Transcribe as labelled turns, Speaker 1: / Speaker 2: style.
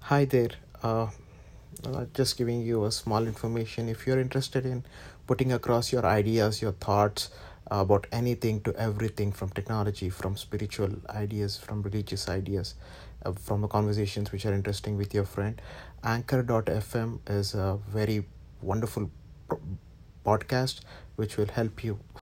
Speaker 1: Hi there. Uh, uh, just giving you a small information. If you're interested in putting across your ideas, your thoughts about anything to everything from technology, from spiritual ideas, from religious ideas, uh, from the conversations which are interesting with your friend, Anchor.fm is a very wonderful podcast which will help you